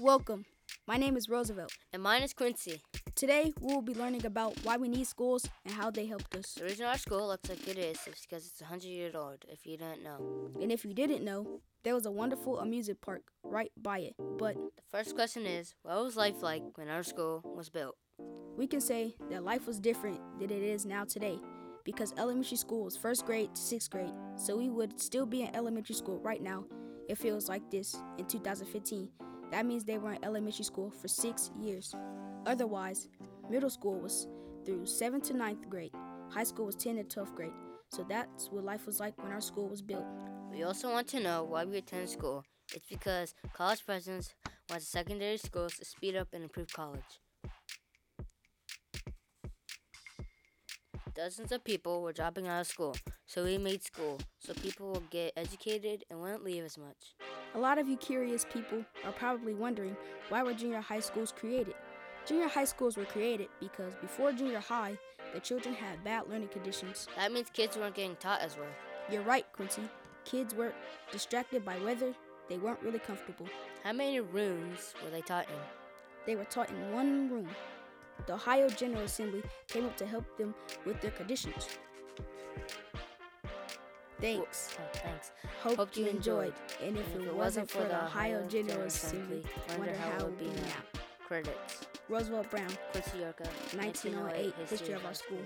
Welcome. My name is Roosevelt. And mine is Quincy. Today, we will be learning about why we need schools and how they helped us. The reason our school looks like it is is because it's 100 years old, if you didn't know. And if you didn't know, there was a wonderful amusement park right by it. But The first question is what was life like when our school was built? we can say that life was different than it is now today because elementary school was first grade to sixth grade. So we would still be in elementary school right now if it was like this in 2015. That means they were in elementary school for six years. Otherwise, middle school was through 7th to ninth grade. High school was 10 to 12th grade. So that's what life was like when our school was built. We also want to know why we attend school. It's because college presidents want secondary schools to speed up and improve college. Dozens of people were dropping out of school, so we made school so people will get educated and wouldn't leave as much. A lot of you curious people are probably wondering why were junior high schools created? Junior high schools were created because before junior high, the children had bad learning conditions. That means kids weren't getting taught as well. You're right, Quincy. Kids were distracted by weather, they weren't really comfortable. How many rooms were they taught in? They were taught in one room. The Ohio General Assembly came up to help them with their conditions. Thanks. Oh, thanks. Hope, you enjoyed. And if it wasn't for the Ohio General Assembly, wonder how it would be now. Credits. Roosevelt Brown, Quincy Yorka, 1908, History of our school.